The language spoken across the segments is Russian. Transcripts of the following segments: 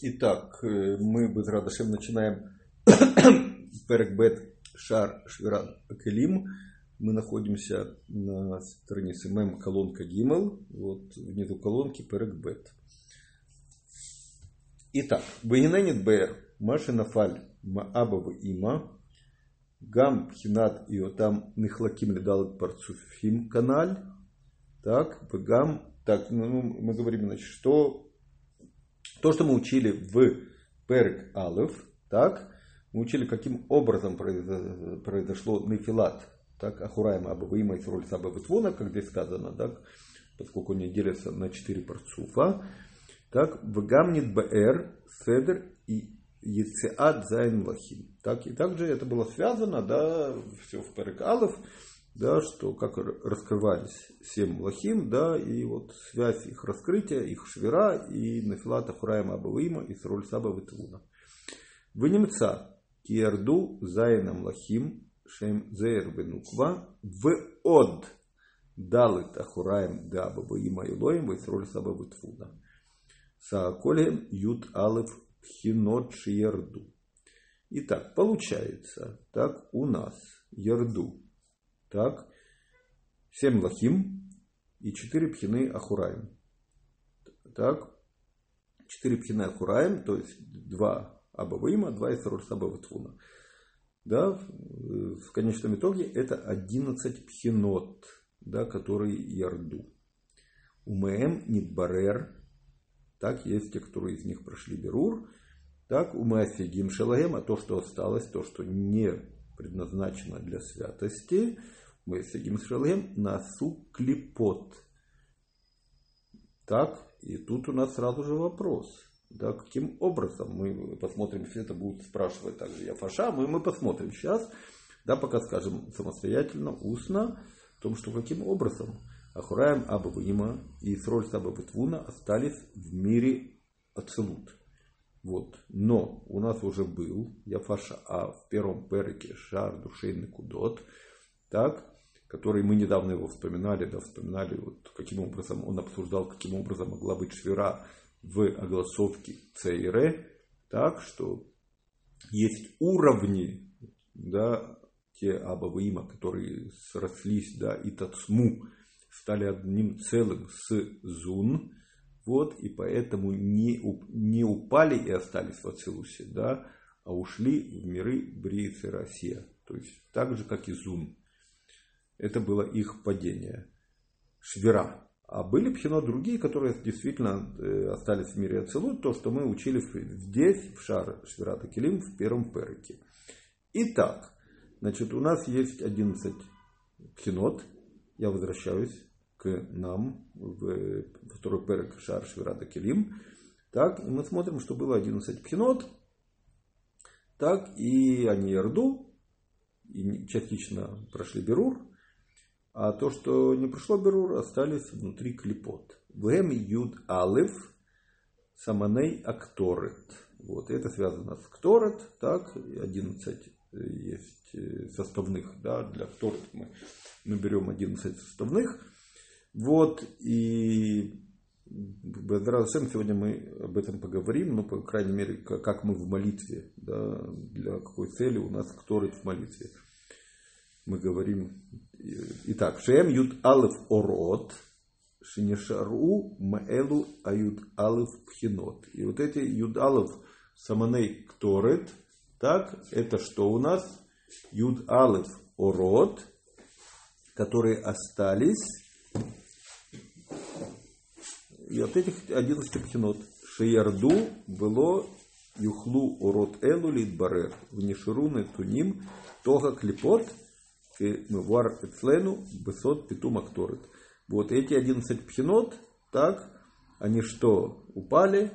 Итак, э, мы без Радашем начинаем Перекбет Шар Швира Келим. Мы находимся на странице Мем колонка Гимел. Вот внизу колонки Перекбет. Итак, Бейненет Бэр, Маши Нафаль, Маабава Има, Гам Пхинат там Нихлаким Ледал Парцуфим каналь. Так, Гам, так, ну, мы говорим, значит, что то, что мы учили в Перек Алев, так, мы учили, каким образом произошло Нефилат, так, Ахураем Абаваима и Сроль Сабавитвона, как здесь сказано, так, поскольку они делятся на четыре парцуфа, так, в Гамнит Бэр, Седр и Ецеат Зайн Лахим. Так, и также это было связано, да, все в Перек Алев, да, что как раскрывались семь лохим, да, и вот связь их раскрытия, их швера и нафилата хураема абавима и сроль саба витвуна. ונמצא כי ירדו ז' מלכים שהם זעיר ונוקבא ועוד ד' אחוריים דאבא ואמא עילאין וישראל סבא ותבונה. סך הכל הם י"א בחינות שירדו. Итак, получается, так у нас ירדו так, семь מלכים и четыре бхины אחוריים. Так, четыре пхины ахураем, то есть два абавыма, два исаруль сабаватвуна. Да, в конечном итоге это 11 пхинот, да, которые ярду. Умэм нидбарер, так, есть те, которые из них прошли берур, так, умэфигим шалагем, а то, что осталось, то, что не предназначено для святости, с Шалем на суклипот. Так, и тут у нас сразу же вопрос. Да, каким образом мы посмотрим, если это будет спрашивать также Яфаша, мы, мы посмотрим сейчас, да, пока скажем самостоятельно, устно, о том, что каким образом Ахураем Абавима и Исроль Сабавитвуна остались в мире Ацелут. Вот. Но у нас уже был Яфаша А в первом переке Шар Душейный Кудот. Так, который мы недавно его вспоминали, да, вспоминали, вот, каким образом он обсуждал, каким образом могла быть швера в огласовке ЦР, так что есть уровни, да, те абаваима, которые срослись, да, и тацму, стали одним целым с зун, вот, и поэтому не, не упали и остались в Ацилусе, да, а ушли в миры Бриицы Россия. То есть так же, как и Зун. Это было их падение. Швера. А были пхино другие, которые действительно э, остались в мире Ацелут, то, что мы учили здесь, в Шар Швирата Килим, в первом переке. Итак, значит, у нас есть 11 пхинот. Я возвращаюсь к нам в второй перек Шар Швирата Килим. Так, и мы смотрим, что было 11 пхинот. Так, и они Ярду, и частично прошли Берур. А то, что не прошло Берур, остались внутри клепот. Вем юд алев саманей акторет. Вот, это связано с кторет, так, 11 есть э, составных, да, для кторет мы, мы берем 11 составных. Вот, и Безрадосем сегодня мы об этом поговорим, ну, по крайней мере, как мы в молитве, да, для какой цели у нас кторет в молитве. Мы говорим Итак, Шем Юд Алев Орот, Шинешару Маэлу Ают Алев Пхинот. И вот эти Юд Алев Саманей Кторет, так, это что у нас? Юд Алев Орот, которые остались. И от этих 11 пхинот. Шеярду было Юхлу Орот Элу Литбарер. В Нишируне Туним Тога Клипот – Вар Эцлену Бесот Питум Акторит. Вот эти 11 пхенот, так, они что, упали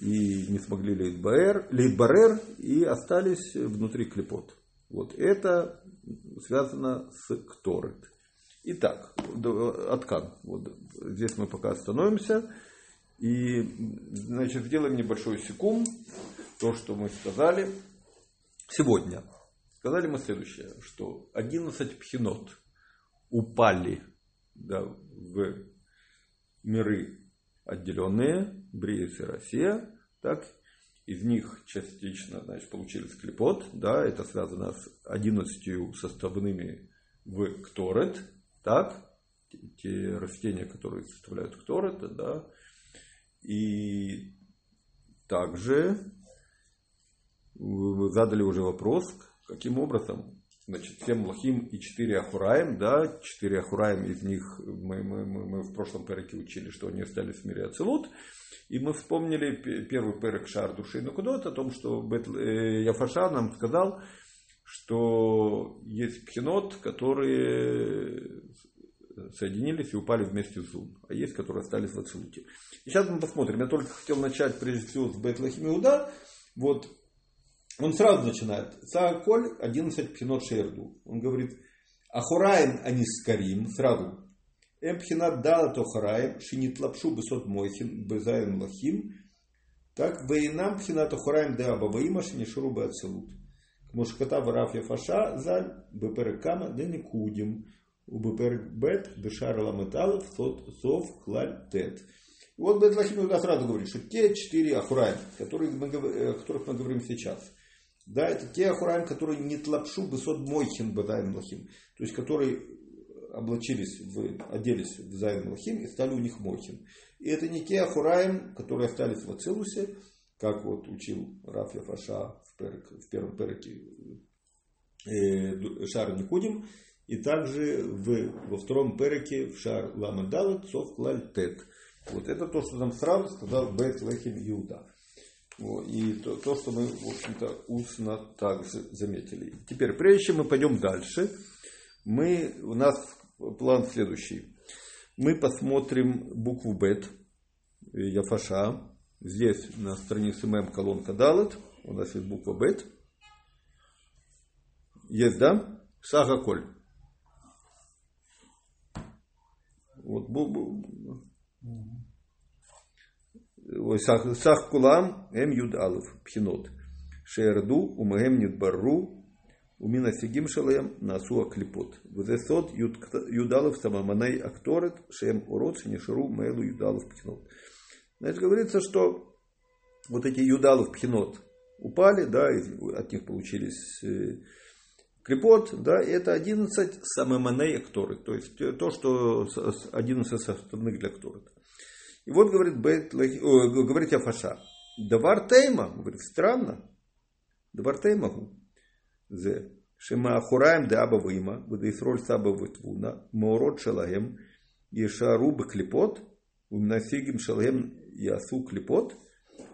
и не смогли лейтбарер, и остались внутри клепот. Вот это связано с Кторет. Итак, Аткан. Вот здесь мы пока остановимся. И, значит, сделаем небольшой секунд. То, что мы сказали сегодня. Сказали мы следующее, что 11 пхенот упали да, в миры отделенные, Бриес и Россия, так, из них частично, значит, получились клепот, да, это связано с 11 составными в Кторет, так, те растения, которые составляют Кторет, да, и также вы задали уже вопрос, каким образом значит, 7 лохим и 4 ахураем, да, 4 ахураем из них мы, мы, мы, мы в прошлом переке учили, что они остались в мире Ацелут, и мы вспомнили первый перек Шар Души Нукудот о том, что Бет, э, Яфаша нам сказал, что есть пхенот, которые соединились и упали вместе с Зун, а есть, которые остались в Ацелуте. И сейчас мы посмотрим. Я только хотел начать прежде всего с Бет Лахимиуда. Вот он сразу начинает. Сааколь 11 пхенот шерду. Он говорит, Ахураем они скорим, сразу. Эмпхинат дала то хараем, шинит лапшу бесот мойхин, безаем лахим. Так, вейнам пхинат ахураем де абаваима, шинишуру бацелут. Мушката вараф яфаша заль, беперекама де никудим. У беперек бешар ламеталов, сов клаль тет. Вот Бет Лахим сразу говорит, что те четыре которые мы, о которых мы говорим сейчас – да, это те ахураим, которые не тлапшу бысот мойхин бадаем лохим. То есть, которые облачились, в, оделись в займ лохим и стали у них мойхин. И это не те ахураим, которые остались в Ацилусе, как вот учил Раф Яфаша в, перек, в первом переке э, Шар Никудим, и также в, во втором переке в Шар Лама Далат Сов Клаль Тет. Вот это то, что нам сразу сказал Бет Лехим Иуда. И то, то, что мы, в общем-то, устно также заметили. Теперь, прежде чем мы пойдем дальше, мы, у нас план следующий. Мы посмотрим букву Бет, Яфаша. Здесь на странице ММ колонка Далет. У нас есть буква Бет. Есть, да? Шага Вот, Сах Кулам, Эм Юд Алов, Пхинот. Шеерду, Умэм Нидбарру, Умина Сигим Шалаем, Насу Аклипот. Везесот Юдалов Самаманей Акторет, Шеем Урод, Шенешеру, Мэйлу Юдалов Пхинот. Значит, говорится, что вот эти Юдалов Пхинот упали, да, от них получились Клепот, да, это 11 самоманей акторы, то есть то, что 11 составных для акторы. И вот говорит, Бейт, о, говорит Афаша, Давар Тейма, говорит, странно. Давар Теймагу. Зе. Шема Ахураем де Аба Вима, Вадайсроль Саба Витвуна, Моород Шалагем, Ешару Баклипот, Умнасигим Шалагем Ясу Клипот.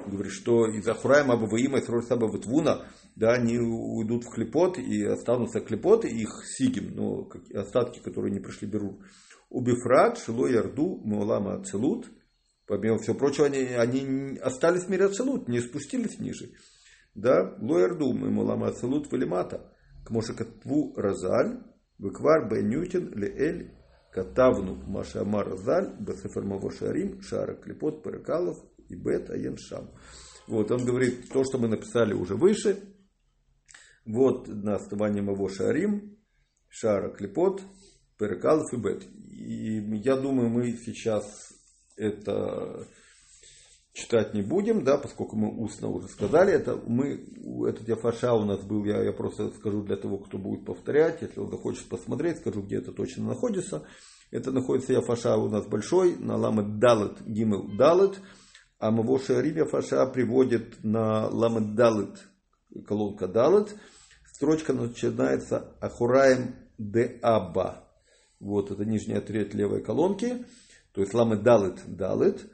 Говорит, что из Ахураем Аба Вима и Сроль Саба Витвуна, да, они уйдут в клепот и останутся клепот, и их сигим, но остатки, которые не прошли беру. Убифрат, Шило Ярду, Муалама Ацелут, Помимо всего прочего, они, они остались в мире Ацелут, не спустились ниже. Да, лоерду мы мулама Ацелут велимата. К мошекатву разаль, выквар бе нютин ле эль катавну машамар разаль, бесефер шарим, шара клепот, перекалов и бет аен шам. Вот, он говорит, то, что мы написали уже выше, вот на основании Маво Шарим, Шара Клепот, Перекалов и Бет. И я думаю, мы сейчас это читать не будем, да, поскольку мы устно уже сказали, это мы, этот Яфаша у нас был, я, я просто скажу для того, кто будет повторять, если он захочет посмотреть, скажу, где это точно находится. Это находится Яфаша у нас большой, на Ламет Далет Гимел Далет, а Маво Шарим Яфаша приводит на Ламет Далет колонка Далет, строчка начинается Ахураем де Аба. Вот это нижняя треть левой колонки то есть ламы далит далит,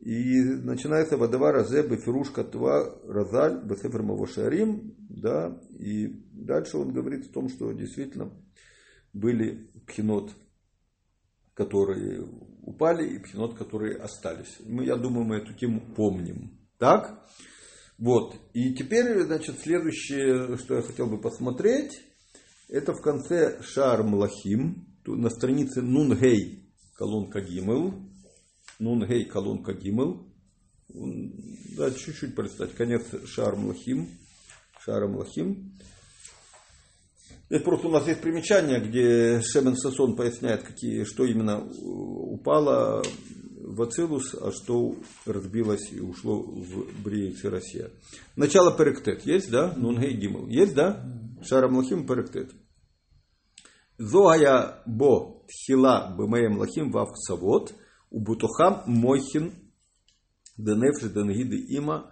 и начинается водовар азе бефирушка тва разаль бесефер мавошарим, да, и дальше он говорит о том, что действительно были пхенот, которые упали, и пхенот, которые остались. Мы, я думаю, мы эту тему помним. Так? Вот. И теперь, значит, следующее, что я хотел бы посмотреть, это в конце Шар Млахим, на странице Нунгей колонка Гимел, Нун Гей, колонка Гимел. Да, чуть-чуть представить. Конец Шарм Лахим. Шарм Лахим. Это просто у нас есть примечание, где Шемен Сасон поясняет, какие, что именно упало в Ацилус, а что разбилось и ушло в Бриец и Россия. Начало Перектет есть, да? Нунгей Гимл. Есть, да? Шара Млахим Перектет. Зоая бо тхила бемеем лахим вав савот, убутохам мойхин денефши денгиды има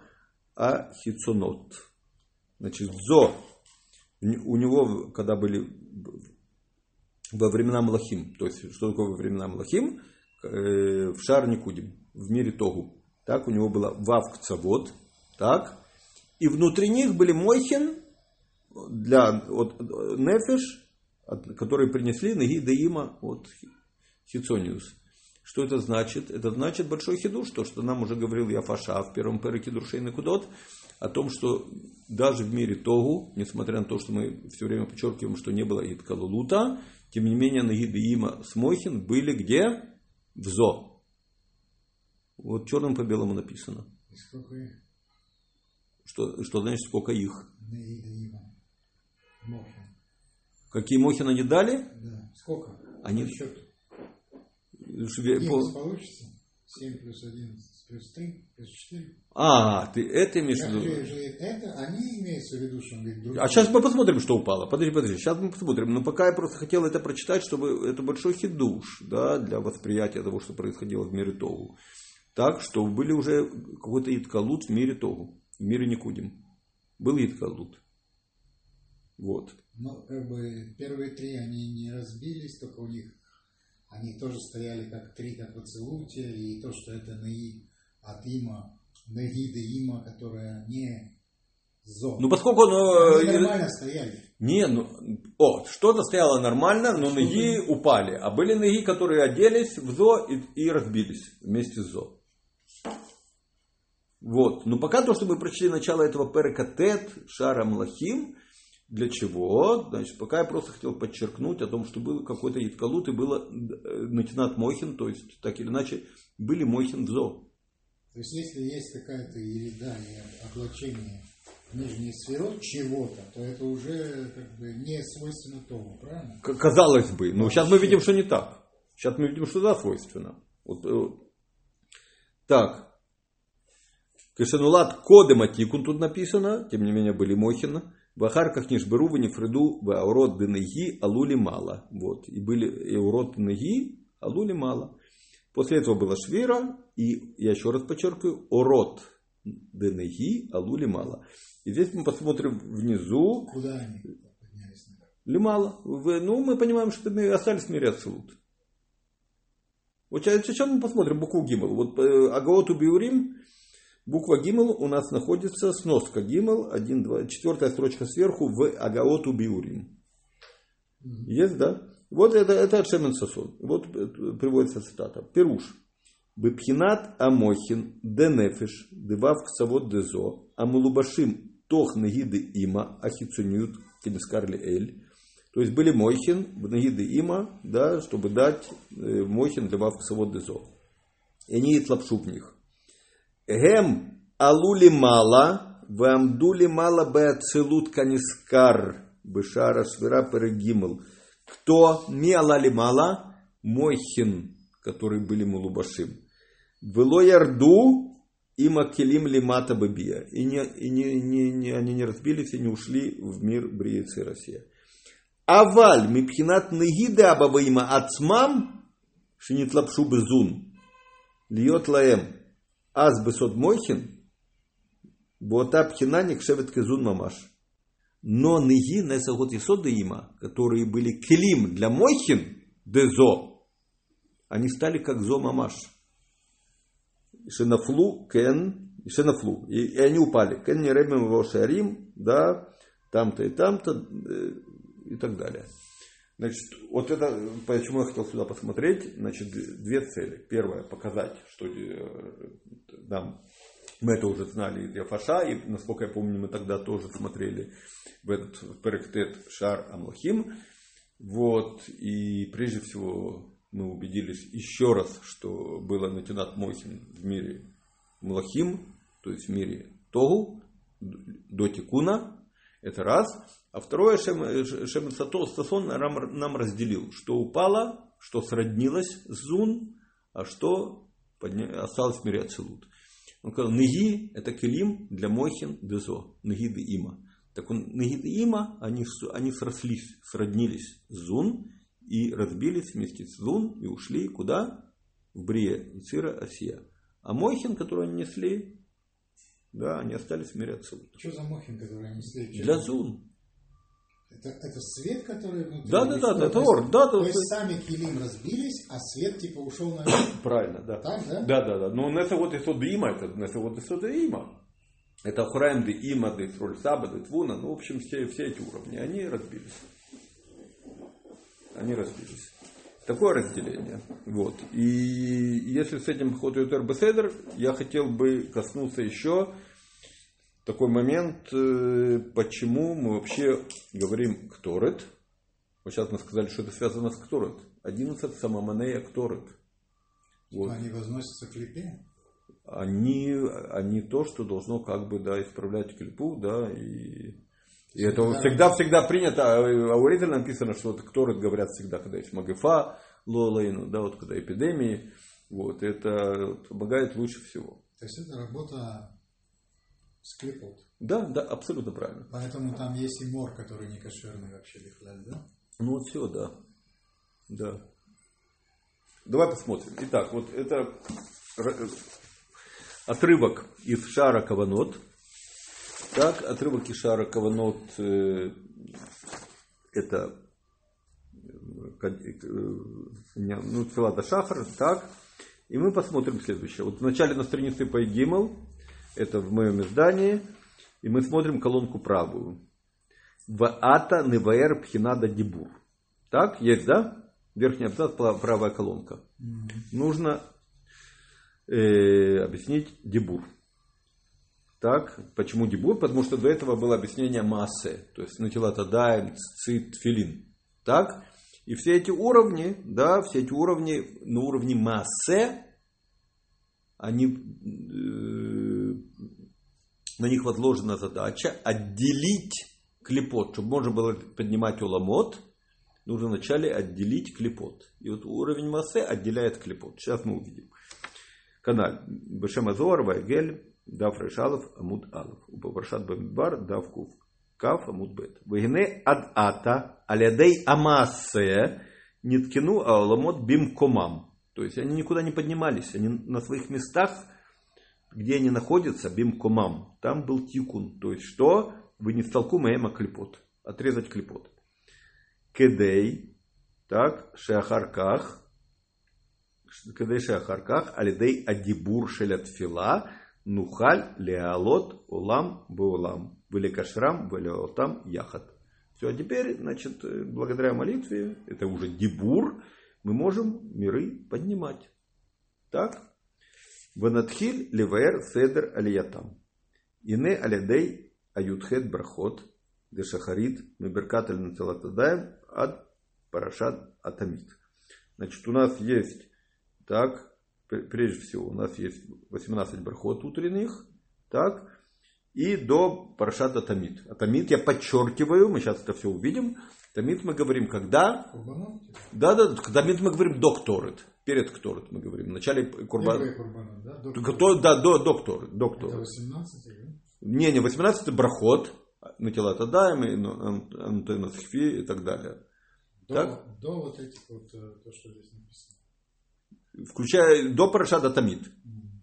а хицонот. Значит, зо, у него, когда были во времена Млахим, то есть, что такое во времена Млахим, в шар Никудим, в мире Тогу. Так, у него была Вавк Цавод, так, и внутри них были Мойхин для от, Нефеш, от, которые принесли Наги Даима от Хицониус. Что это значит? Это значит большой хидуш, то, что нам уже говорил Яфаша в первом переке Дуршейна Кудот, о том, что даже в мире Тогу, несмотря на то, что мы все время подчеркиваем, что не было Иткалулута, тем не менее Нагид и Има Смойхин были где? В Зо. Вот черным по белому написано. И сколько их? Что, что значит сколько их? Има. Мохин. Какие Мохин они дали? Да. Сколько? Они- По счету. Шве- Минус по- получится? 7 плюс 11 плюс 3 плюс 4. А, ты это имеешь в виду? Это они имеются в виду, что он говорит другие. А сейчас мы посмотрим, что упало. Подожди, подожди, сейчас мы посмотрим. Но пока я просто хотел это прочитать, чтобы это большой хидуш, да, для восприятия того, что происходило в мире Тогу. Так, что были уже какой-то Иткалут в мире Тогу, в мире Никудим. Был Иткалут. Вот. Но как бы первые три они не разбились, только у них они тоже стояли как три, как в Ацелуте, и то, что это Наи от Има, Нагида Има, которая не Зо. Ну, поскольку оно... они нормально стояли. Не, ну, о, что-то стояло нормально, но ноги упали. А были ноги, которые оделись в ЗО и, и разбились вместе с ЗО. Вот. Но пока то, что мы прочли начало этого перекатет, шара млахим, для чего? Значит, пока я просто хотел подчеркнуть о том, что был какой-то Иткалут и было э, Натинат Мойхин, то есть, так или иначе, были Мойхин в ЗО. То есть, если есть какая-то ереда и облачение нижней сферот чего-то, то это уже как бы не свойственно тому, правильно? К- Казалось бы. Но сейчас мы видим, что не так. Сейчас мы видим, что да, свойственно. Вот, э, так. Кешанулат кодема тикун тут написано, тем не менее были Мохина. В Ахарках Нишберу, в Нефреду, в Аурот Денеги, Алули мало. Вот. И были и Аурот Денеги, Алули мало. После этого была Швира, и я еще раз подчеркиваю, Орот Денеги, Алули мало. И здесь мы посмотрим внизу, Куда они поднялись Ну, мы понимаем, что мы остались в мире Ацелут. Вот сейчас, сейчас мы посмотрим букву Гимл. Вот Агаоту Биурим, буква Гимл у нас находится, сноска Гимл, 1, 2, четвертая строчка сверху в Агаоту Биурим. Есть, да? Вот это, это от Шемен Сасон. Вот э, приводится цитата. Перуш. Бепхинат амохин денефиш девав ксавод дезо амулубашим тох нагиды има ахицунют кенискарли эль. То есть были мойхин в нагиды има, да, чтобы дать э, мойхин для вав ксавод дезо. И они лапшу в них. Гем алули мала, вамдули мала беацелут канискар, бешара свира перегимл. Кто не алали мала, мойхин, которые были мулубашим. Вело ярду и макелим лимата бабия. И, не, и не, не, не, они не разбились и не ушли в мир Бриицы и Россия. Аваль мипхинат негида абабаима ацмам шинит лапшу безун. Льет лаем. Аз бесот мойхин. Бота пхина не кшевет кезун мамаш. Но неги не сагот исода има, которые были клим для мойхин, дезо, они стали как зо мамаш. Шенафлу, кен, шенафлу. И, и они упали. Кен не ребем его шарим, да, там-то и там-то, э, и так далее. Значит, вот это, почему я хотел сюда посмотреть, значит, две цели. Первое, показать, что э, нам, мы это уже знали из Яфаша, и, насколько я помню, мы тогда тоже смотрели в этот перектет Шар Амлахим. Вот, и прежде всего мы убедились еще раз, что было Натинат Мойхин в мире Млахим, то есть в мире Тогу, до Тикуна, это раз. А второе, Шем, Шем нам, разделил, что упало, что сроднилось с Зун, а что осталось мире Ацилут. Он сказал, Неги – это келим для Мохин Дезо, Неги де Има. Так он, Неги де Има, они, они срослись, сроднились с Зун и разбились вместе с Зун и ушли куда? В Брие, Цира, Осия. А Мохин, который они несли, да, они остались в мире Ацилут. Что за Мохин, который они несли? Для Зун. Это, это свет, который внутри? Да, да, да, да, это ор. Да, то есть сами килим разбились, а свет типа ушел на Правильно, да. Так, да? Да, да, да. Но это вот из има, это это вот из има. Это Хурайм де Има, де Сроль Саба, де Твуна. Ну, в общем, все, все эти уровни, они разбились. Они разбились. Такое разделение. Вот. И если с этим ход Беседер, я хотел бы коснуться еще такой момент, э, почему мы вообще говорим Кторет. Вот сейчас мы сказали, что это связано с Кторет. 11 самоманея Кторет. Вот. Они возносятся к липе? Они, они то, что должно как бы да, исправлять клипу, да, и, и это да. всегда, всегда принято, а у Рейделя написано, что вот Кторет говорят всегда, когда есть магифа, лолейну, да, вот когда эпидемии, вот, это помогает лучше всего. То есть это работа Склепот. Да, да, абсолютно правильно. Поэтому там есть и мор, который не кошерный вообще бихляль, да? Ну вот все, да. Да. Давай посмотрим. Итак, вот это отрывок из Шара Каванот. Так, отрывок из Шара Каванот э, это э, э, ну, Филата Шахар, так. И мы посмотрим следующее. Вот в начале на странице по Гимл это в моем издании. И мы смотрим колонку правую. В ата неваэр пхинада дебур. Так, есть, да? Верхний абзац, правая колонка. Mm-hmm. Нужно э, объяснить дебур. Так, почему дебур? Потому что до этого было объяснение массы. То есть натилата даем, цит, филин. Так, и все эти уровни, да, все эти уровни на уровне массы, они э, на них возложена задача отделить клепот. Чтобы можно было поднимать уламот, нужно вначале отделить клепот. И вот уровень массы отделяет клепот. Сейчас мы увидим. Канал Бешем Вайгель, Дав Решалов, Амуд Алов. Упаваршат Бамидбар, Дав Кув, Кав, Амуд Бет. Вагине ад ата, алядей амассе, ниткину ауламот бим комам. То есть они никуда не поднимались, они на своих местах где они находятся, бимкомам, там был тикун. То есть что? Вы не столку маэма клепот. Отрезать клепот. Кедей, так, шеахарках, кедей шеахарках, алидей адибур шелятфила, нухаль леалот улам беулам. Великашрам велиотам яхат. Все, а теперь, значит, благодаря молитве, это уже дебур, мы можем миры поднимать. Так? Ванатхиль ливаэр седер алиятам. Ине алядей аютхет брахот дешахарит меберкат аль ад парашат атамит. Значит, у нас есть, так, прежде всего, у нас есть 18 брахот утренних, так, и до парашата Тамид. А Тамид я подчеркиваю, мы сейчас это все увидим. Тамид мы говорим когда? Да, да, Тамид мы говорим докторит перед Кторет мы говорим. В начале Курбан. да? Доктор. Да, до, доктор. доктор. Это 18 да? Не, не, 18 брахот. На тела Тадаем, Антена Схфи и так далее. До, так? до вот этих вот, э, то, что здесь написано. Включая до Парашада Тамид. Mm.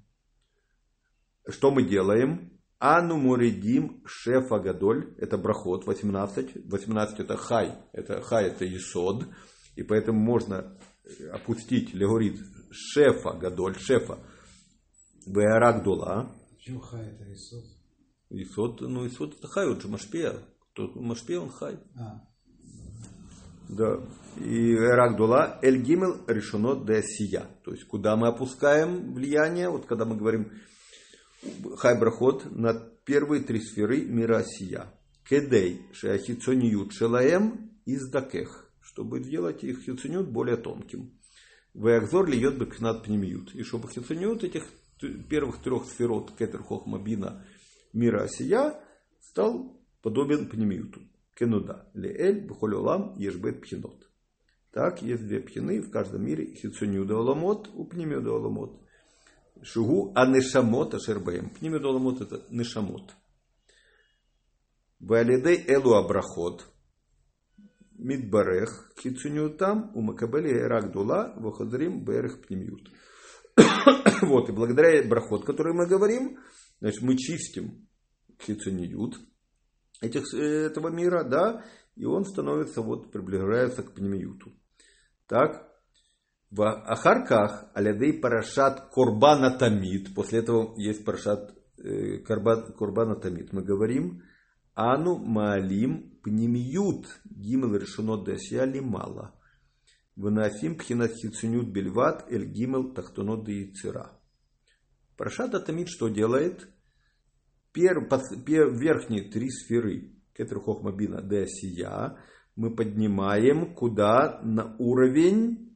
Что мы делаем? Ану Муридим Шефа Гадоль, это брахот 18, 18 это хай, это хай это Исод, и поэтому можно опустить легорит шефа гадоль, шефа Веарак дула. Почему хай это Исот? Исот, ну Исот это хай, он же Машпея. Тот Машпея, он хай. А. Да. И Эрак дула Эль Гимел решено де сия. То есть, куда мы опускаем влияние, вот когда мы говорим хай брахот на первые три сферы мира сия. Кедей шеахицониют шелаем издакех чтобы сделать их хицунют более тонким. Веакзор льет бекнат пнемиют. И чтобы хицунют этих первых трех сферот кетер хохмабина мира осия стал подобен пнемиюту. Кенуда. Леэль бхолюлам ешбет пхинот. Так, есть две пхины в каждом мире. Хицунюда оламот, у пнемиуда оламот. Шугу анешамот ашербаем. Пнимет оламот это нешамот. Валидей элу абрахот. Мидбарех хицунютам у макабели рагдула вахадрим берех пнимют. Вот, и благодаря брахот, который мы говорим, значит, мы чистим хицуниют этих, этого мира, да, и он становится, вот, приближается к пнемиюту. Так, в Ахарках Алядей Парашат Корбана Тамид. После этого есть Парашат э, Корбана Тамид. Мы говорим Ану Маалим Пнемиют Гимел решено Дасия Лимала. Ванафим Пхинат Хицунют Бельват Эль Гимел Тахтунот Яйцера. Парашат Тамид что делает? Пер, под, пер, верхние три сферы Кетер Хохмабина Дасия мы поднимаем куда? На уровень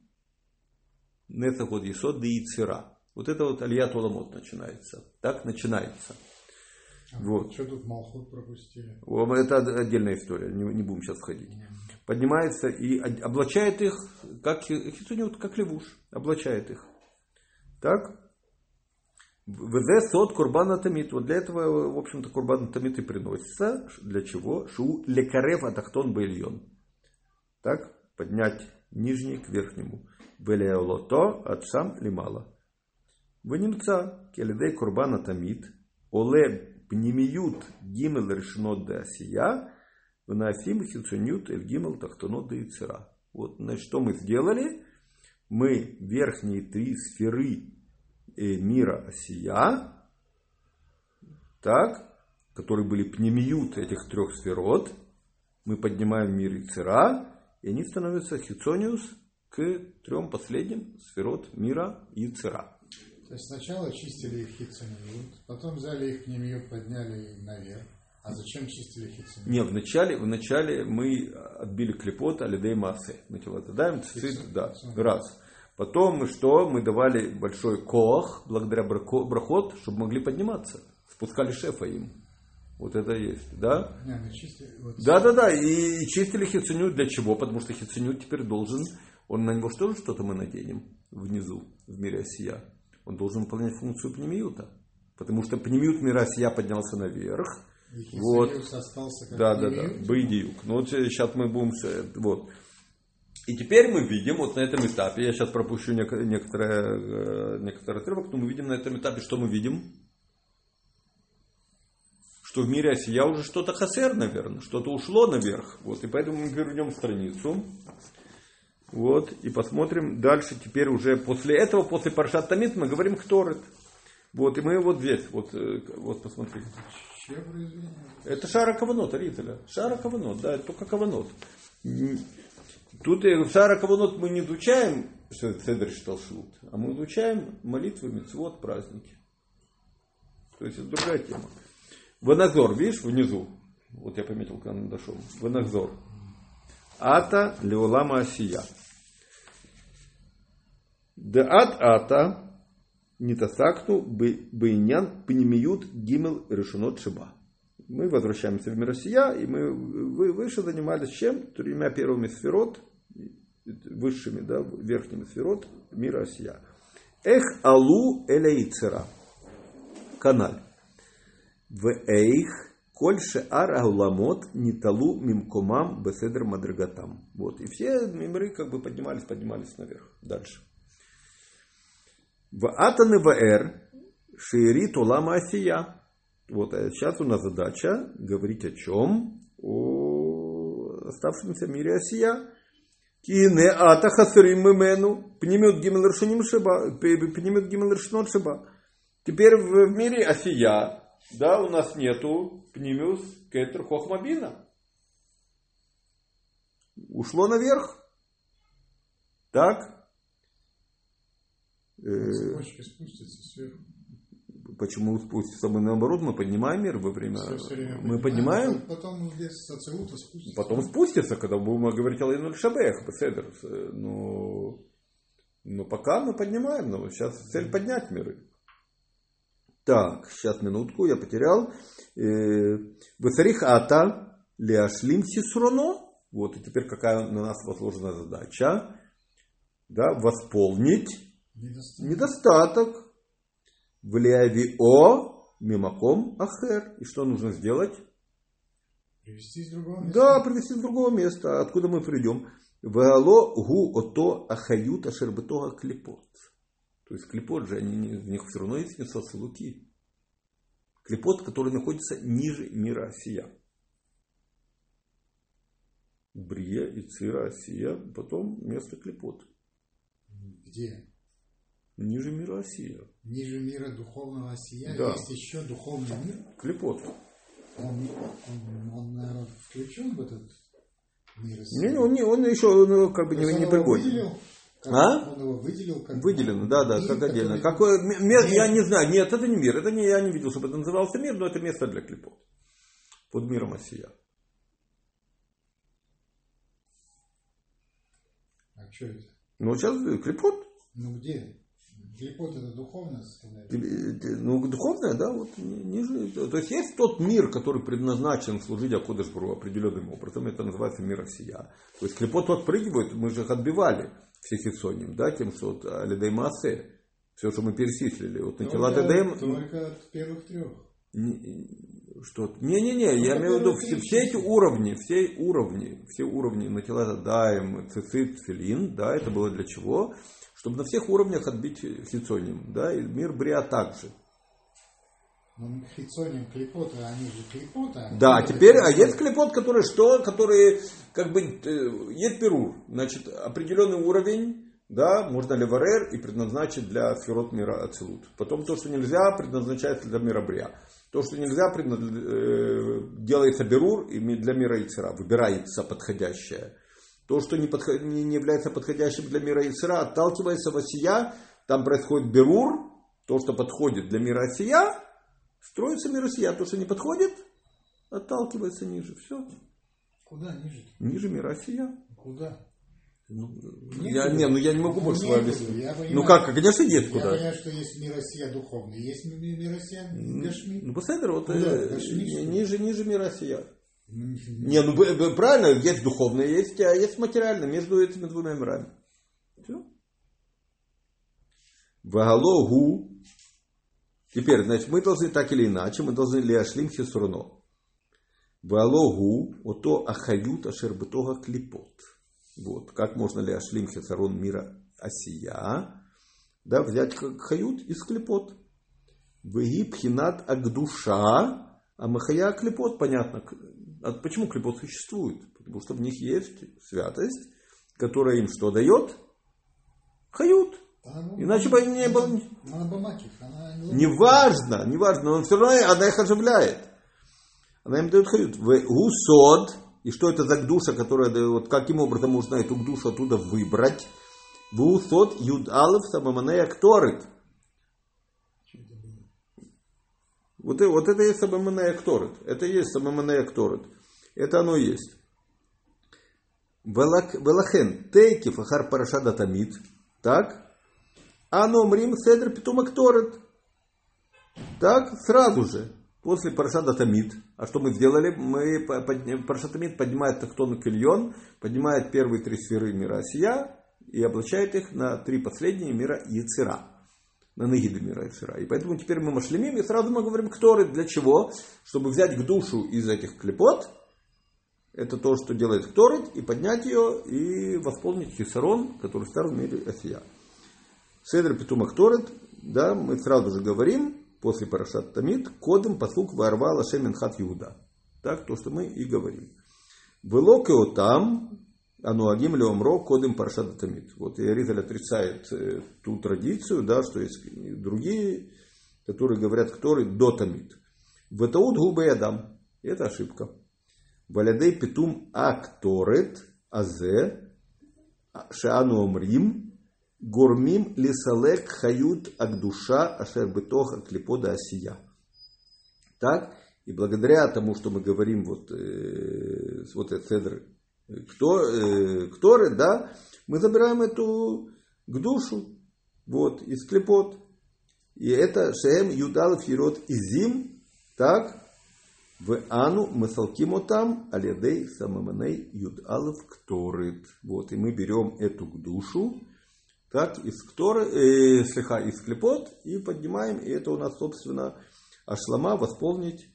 Нецахот Есод да Ицера. Вот это вот Алият Оламот начинается. Так начинается. А вот. Что тут Малхут пропустили? Это отдельная история, не, не будем сейчас входить. Поднимается и облачает их, как как левуш, облачает их. Так? ВЗ сот курбана тамит. Вот для этого, в общем-то, курбан тамит и приносится. Для чего? Шу лекарев атахтон бельон. Так? Поднять нижний к верхнему. Велеолото от сам лимала. Венемца келедей курбана тамит, оле пнемиют гимел решнот де асия, внафим хицунют эль гимел тахтонот де ицера. Вот, значит, что мы сделали? Мы верхние три сферы мира осия, так, которые были пнемиют этих трех сферот, мы поднимаем мир Ицера, и они становятся хицониус, к трем последним сферот мира и цера. То есть сначала чистили их хитцемиют, потом взяли их пнемиют, подняли наверх. А зачем чистили хитцемиют? Не, вначале, вначале мы отбили клепот алидей массы. Мы даем цицит, да, раз. Потом мы что? Мы давали большой коах, благодаря брахот, чтобы могли подниматься. Спускали шефа им. Вот это есть, да? Не, чистили, вот да, да, да. И чистили хицунют для чего? Потому что хицунют теперь должен он на него что ли что-то мы наденем внизу, в мире Осия? Он должен выполнять функцию пнемиюта. Потому что пнемиют мира Осия поднялся наверх. И вот. остался как да, да, да, Бейдиюк. Ну вот сейчас мы будем... Вот. И теперь мы видим, вот на этом этапе, я сейчас пропущу некоторые, э, некоторые отрывок, но мы видим на этом этапе, что мы видим? Что в мире Осия уже что-то хасер, наверное, что-то ушло наверх. Вот, и поэтому мы вернем страницу. Вот, и посмотрим дальше, теперь уже после этого, после Паршат Тамит, мы говорим Хторет. Вот, и мы вот здесь, вот, э, вот посмотрите. Это Шара Каванот, Арителя. Шара Каванот, да, это только Каванот. Тут в Шара Каванот мы не изучаем Седр Шталшут, а мы изучаем молитвы, мецвод, праздники. То есть это другая тема. Ваназор, видишь, внизу. Вот я пометил, дошел. Ваназор. Ата леолама асия. Да ат ата нитасакну бейнян пнемиют гимел решенот шиба. Мы возвращаемся в мир Россия, и мы выше занимались чем? Тремя первыми сферот, высшими, да, верхними сферот мира Россия. Эх алу эляицера. Каналь. В эйх Коль шеар ауламот ниталу мимкомам беседр мадригатам. Вот. И все мимры как бы поднимались, поднимались наверх. Дальше. В атаны ваэр шиирит улама асия. Вот а сейчас у нас задача говорить о чем? О оставшемся мире осия. Кине ата хасрим мемену. Пнемет гимел решуним шиба. Пнемет гимел решунот шиба. Теперь в мире осия да, у нас нету пнимиус кетер хохмабина. Ушло наверх. Так? Цепочки спустятся сверху. Почему спустится? Мы наоборот, мы поднимаем мир во время... время мы поднимаем. Потом здесь социута спустится. Потом спустится, когда будем говорить о Лейнуль Шабех, Беседер. Но, но пока мы поднимаем, но сейчас цель поднять миры. Так, сейчас минутку, я потерял. Э, Васарих ата лиашлим сисруно. Вот, и теперь какая на нас возложена задача? Да, восполнить недостаток. недостаток. Влиавио мимаком ахер. И что нужно сделать? Привести из другого места. Да, привести с другого места. Откуда мы придем? Веало гу ото ахают ашербетога клепот. То есть клепот же, они, в них все равно есть несосы луки. Клепот, который находится ниже мира Осия. Брия и Цира Осия, потом место клепот. Где? Ниже мира Осия. Ниже мира духовного осия Да. есть еще духовный мир. Клепот. Он, он, он, наверное, включен в этот мир осия. Не, он, не, он еще ну, как бы То не, не он пригоден. как- А? Он его выделил как Выделено, да, да, мир, как отдельно. который- Какое м- место, я Мир. не знаю, нет, это не мир, это не, я не видел, чтобы это назывался мир, но это место для клипов. Под миром Осия. А что это? Ну, сейчас э, клипот, Ну где? Клепот это духовная составляющая. э, ну, духовное, да, вот ни- ниже. То есть есть тот мир, который предназначен служить Акодышбру определенным образом, это называется мир Осия. То есть клипот отпрыгивает, мы же их отбивали, всех Исоним, да, тем, что вот Алидей Маасе, все, что мы перечислили, вот на тела Только, Тедем, только от первых трех. Что? Не-не-не, я Ну, имею в виду все, все эти уровни, все уровни, все уровни Натилата Даем, Цицит, Филин, да, это было для чего? Чтобы на всех уровнях отбить хитсоним, да, и мир Бриа также. Ну, хитсоним клепота, они же клепота. Да, Это теперь, а есть клепот, который что? Которые, как бы, э, есть перур, значит, определенный уровень, да, можно леварер и предназначить для сферот мира Ацелут. Потом то, что нельзя, предназначается для мира Брия. То, что нельзя, предназ- э, делается берур и для мира Ицера, выбирается подходящее. То, что не, подход- не является подходящим для мира Ицера, отталкивается в Осия, там происходит берур, то, что подходит для мира Осия, строится мир Осия, то, что не подходит, отталкивается ниже. Все. Куда ниже? Ниже мира Осия. Куда? Ну, Некуда. я, не, ну я не могу Ну, больше некуда, объяснить. я понимаю. Ну как, конечно, Я куда. понимаю, что есть мир Россия духовный, есть ми- ми- мир Россия Гашми. Ну, посмотри, вот э, ниже? ниже, ниже мира Осия. Ну, Не, ну правильно, есть духовное, есть, а есть материальное между этими двумя мирами. Все. Вагалогу. Теперь, значит, мы должны так или иначе, мы должны лиашлим хисурно. Вагалогу, ото ахают ашербетога клипот. Вот, как можно лиашлим хисарон мира осия, да, взять хают из клипот. Веги пхинат агдуша, а махая клипот, понятно. А Почему клипот существует? Потому что в них есть святость, которая им что дает? Хают. а Иначе бы не было... Неважно, неважно, но все равно она их оживляет. Она им дает хают. Гусод, и что это за гдуша, которая дает, вот каким образом можно эту гдушу оттуда выбрать? Гусод юд алев самаманея кторит. Вот, вот это и есть самаманея кторит. Это и есть самаманея кторит. Это оно и есть. Велахен тейкив ахар парашада тамид. Так? Аномрим седр питума кторит. Так, сразу же, после Парашада Тамид. А что мы сделали? Мы Парашат Тамид поднимает тактону Кильон, поднимает первые три сферы мира Осия и облачает их на три последние мира Яцера. На Нагиды мира Яцера. И поэтому теперь мы машлемим, и сразу мы говорим, Кторы, для чего? Чтобы взять к душу из этих клепот, это то, что делает Кторет, и поднять ее, и восполнить хисарон, который стал в мире Осия. Седр Петума Кторет, да, мы сразу же говорим, после Парашат Тамид, кодом послуг варва Лашем Инхат Иуда. Так, то, что мы и говорим. Велокео там, ануагим леомро кодем Парашат Тамид. Вот и Аризаль отрицает э, ту традицию, да, что есть другие, которые говорят, которые до Тамид. Ветаут губы Адам. Это ошибка. Валядей Петум Акторет Азе Шану Омрим Гормим лисалек хают агдуша ашер бетоха клипода осия. Так? И благодаря тому, что мы говорим вот, э, вот этот седр, э, кто, э, кторы, да, мы забираем эту к душу, вот, из клепот. И это шеем юдалов ерот изим, так, в ану масалкимо там алядей самаманей юдалов кторит. Вот, и мы берем эту душу, так, из Кторы, э, слегка из Клепот, и поднимаем, и это у нас, собственно, Ашлама, восполнить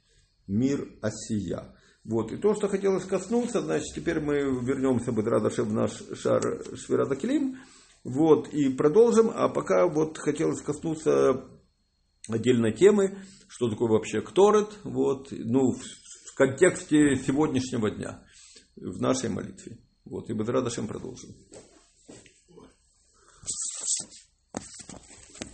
мир Осия. Вот, и то, что хотелось коснуться, значит, теперь мы вернемся, Бедрадашев, в наш шар Швирада Келим, вот, и продолжим, а пока вот хотелось коснуться отдельной темы, что такое вообще Кторет, вот, ну, в контексте сегодняшнего дня, в нашей молитве. Вот, и Бедрадашем продолжим.